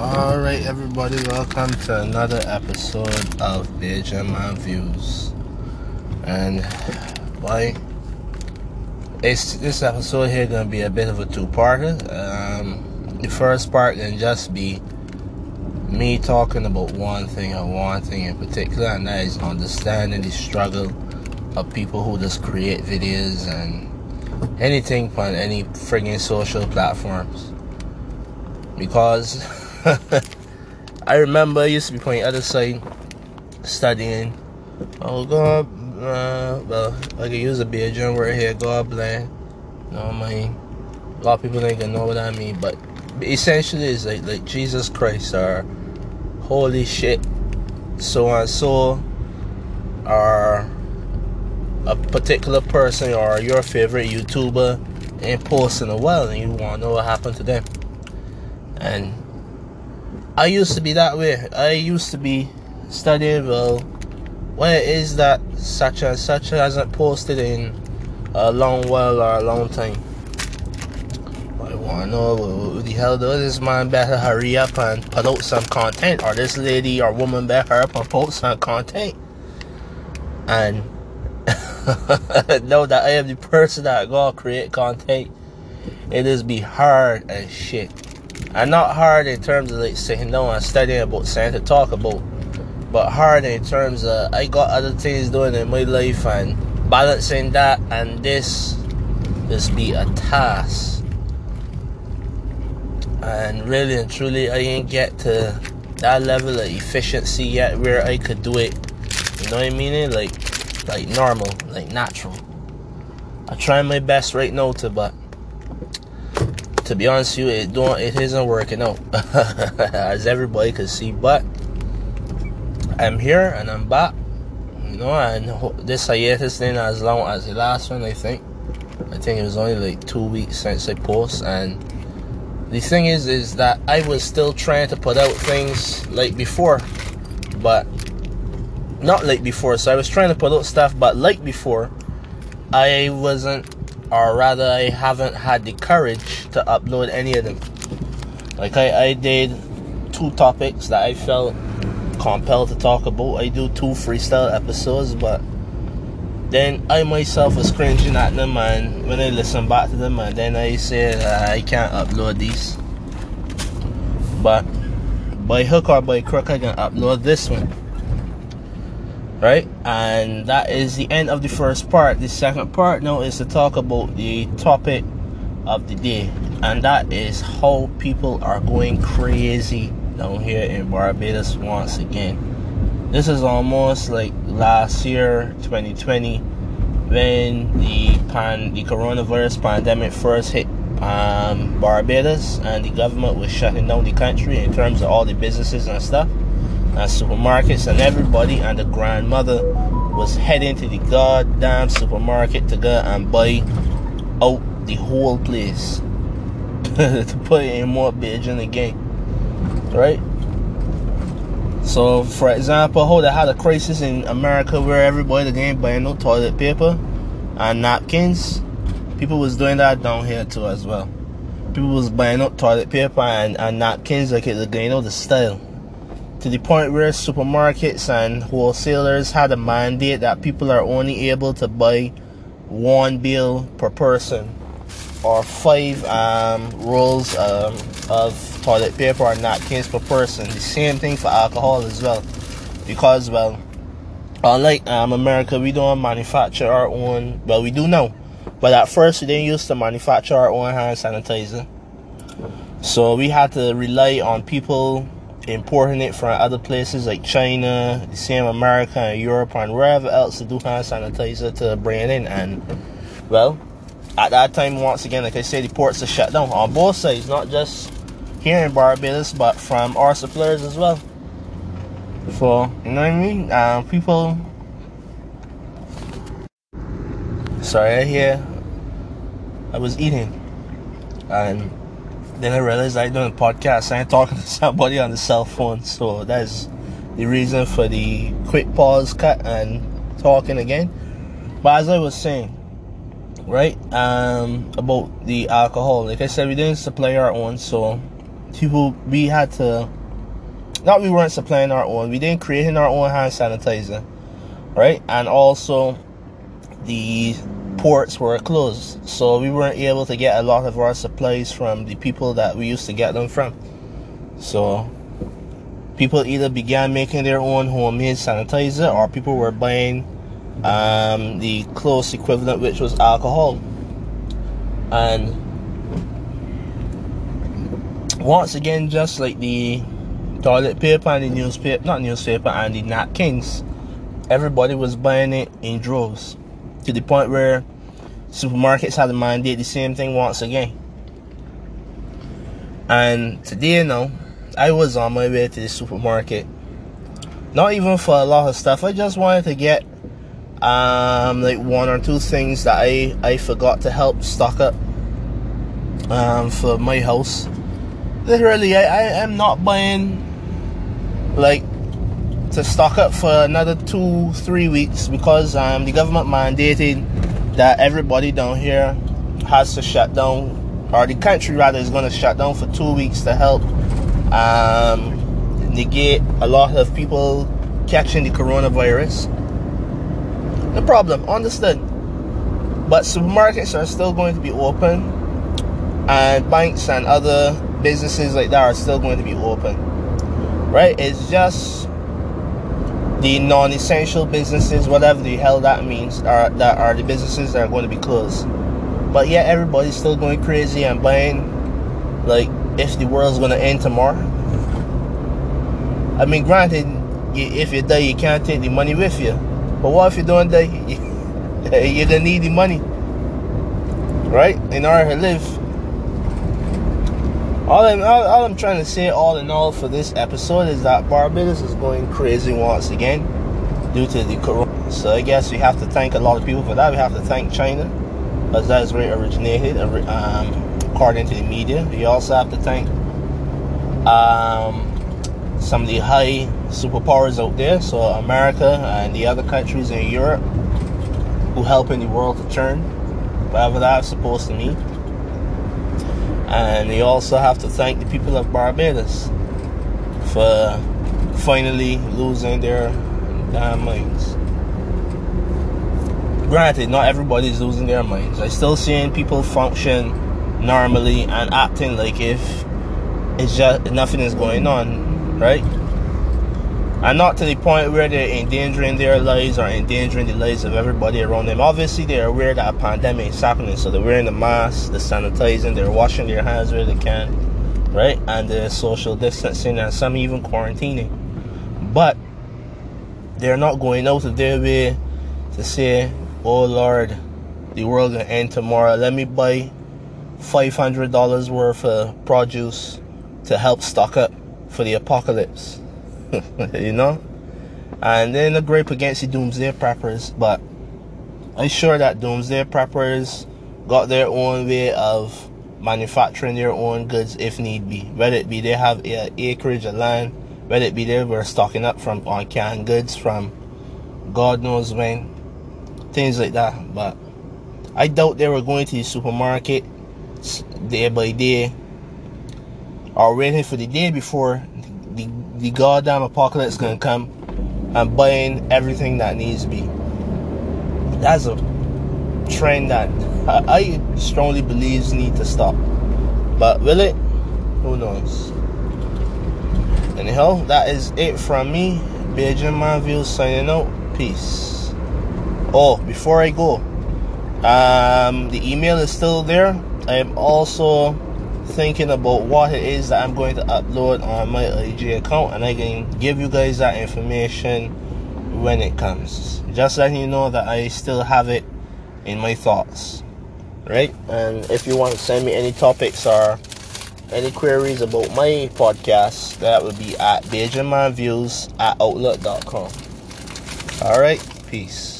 Alright, everybody, welcome to another episode of Bajan Man Views. And, boy, it's, this episode here gonna be a bit of a two-parter. Um, the first part can just be me talking about one thing or one thing in particular, and that is understanding the struggle of people who just create videos and anything on any frigging social platforms. Because I remember I used to be playing other side studying. Oh God, uh, well, I could use a Bajan word here, God bless. No, my a lot of people ain't gonna know what I mean, but essentially it's like like Jesus Christ or holy shit, so and so, or a particular person or your favorite YouTuber ain't posting a while and you wanna know what happened to them. And I used to be that way. I used to be studying well where is that such and such hasn't posted in a long while or a long time. I wanna know what the hell does this man better hurry up and put out some content or this lady or woman better hurry up and post some content. And know that I am the person that gonna create content. It is be hard as shit. And not hard in terms of like sitting down and studying about something to talk about but hard in terms of I got other things doing in my life and balancing that and this this be a task. And really and truly I ain't get to that level of efficiency yet where I could do it. You know what I mean? Like like normal, like natural. I try my best right now to but to be honest with you, it don't it isn't working out. As everybody can see, but I'm here and I'm back. You know, and this hiatus thing as long as the last one, I think. I think it was only like two weeks since I post, and the thing is, is that I was still trying to put out things like before, but not like before. So I was trying to put out stuff, but like before, I wasn't, or rather, I haven't had the courage to upload any of them. Like I, I did two topics that I felt compelled to talk about. I do two freestyle episodes, but then I myself was cringing at them, and when I listen back to them, and then I say uh, I can't upload these. But by hook or by crook, I can upload this one. Right? And that is the end of the first part. The second part now is to talk about the topic of the day, and that is how people are going crazy down here in Barbados once again. This is almost like last year, 2020, when the pan the coronavirus pandemic first hit um, Barbados, and the government was shutting down the country in terms of all the businesses and stuff, and supermarkets and everybody, and the grandmother was heading to the goddamn supermarket to go and buy out the whole place to put it in more Bajan again right? So, for example, how they had a crisis in America where everybody again buying no toilet paper and napkins. People was doing that down here too as well. People was buying up toilet paper and, and napkins like it's you know the style. To the point where supermarkets and wholesalers had a mandate that people are only able to buy one bill per person or five um, rolls um, of toilet paper or napkins per person. The same thing for alcohol as well, because well, unlike um, America, we don't manufacture our own. Well, we do now, but at first we didn't used to manufacture our own hand sanitizer, so we had to rely on people importing it from other places like China, same America and Europe and wherever else to do hand sanitizer to bring in and well at that time, once again, like I said, the ports are shut down on both sides, not just here in Barbados, but from our suppliers as well. So, you know what I mean? Um, people. Sorry, I hear. I was eating, and then I realized I doing a podcast. I ain't talking to somebody on the cell phone, so that's the reason for the quick pause, cut, and talking again. But as I was saying, right? Um, about the alcohol. Like I said, we didn't supply our own, so people we had to not we weren't supplying our own, we didn't create our own hand sanitizer, right? And also the ports were closed, so we weren't able to get a lot of our supplies from the people that we used to get them from. So people either began making their own homemade sanitizer or people were buying um, the close equivalent, which was alcohol. And once again, just like the toilet paper and the newspaper, not newspaper, and the napkins, everybody was buying it in droves to the point where supermarkets had to mandate the same thing once again. And today, you know, I was on my way to the supermarket. Not even for a lot of stuff. I just wanted to get um, like one or two things that I, I forgot to help stock up um, for my house. Literally, I, I am not buying like to stock up for another two, three weeks because um, the government mandated that everybody down here has to shut down, or the country rather is going to shut down for two weeks to help um, negate a lot of people catching the coronavirus. No problem, understood. But supermarkets are still going to be open, and banks and other businesses like that are still going to be open. Right? It's just the non-essential businesses, whatever the hell that means, are that are the businesses that are going to be closed. But yeah, everybody's still going crazy and buying like if the world's going to end tomorrow. I mean, granted, if you die, you can't take the money with you. But what if you don't die? You're gonna need the money, right? In order to live. All I'm, all, all I'm trying to say, all in all, for this episode is that Barbados is going crazy once again due to the corona. So I guess we have to thank a lot of people for that. We have to thank China, as that is where it originated, um, according to the media. We also have to thank um, some of the high superpowers out there, so America and the other countries in Europe who helping the world to turn, whatever that's supposed to mean. And we also have to thank the people of Barbados for finally losing their damn minds. Granted, not everybody's losing their minds. I still seeing people function normally and acting like if it's just nothing is going on, right? And not to the point where they're endangering their lives or endangering the lives of everybody around them. Obviously, they're aware that a pandemic is happening, so they're wearing the mask, they're sanitizing, they're washing their hands where they can, right? And they're social distancing, and some even quarantining. But they're not going out of their way to say, "Oh Lord, the world gonna end tomorrow. Let me buy five hundred dollars worth of produce to help stock up for the apocalypse." you know? And then the grape against the doomsday preppers, but I'm sure that doomsday preppers got their own way of manufacturing their own goods if need be. Whether it be they have a acreage of land, whether it be they were stocking up from on canned goods from God knows when, things like that. But I doubt they were going to the supermarket day by day or waiting for the day before the the goddamn apocalypse gonna come and buying everything that needs to be. That's a trend that I, strongly believe need to stop. But will it? Who knows? Anyhow, that is it from me. Bajan Man Views signing out. Peace. Oh, before I go, um, the email is still there. I am also thinking about what it is that I'm going to upload on my IG account, and I can give you guys that information when it comes. Just letting you know that I still have it in my thoughts, right? And if you want to send me any topics or any queries about my podcast, that would be at BajanManViews at Outlook.com. All right, peace.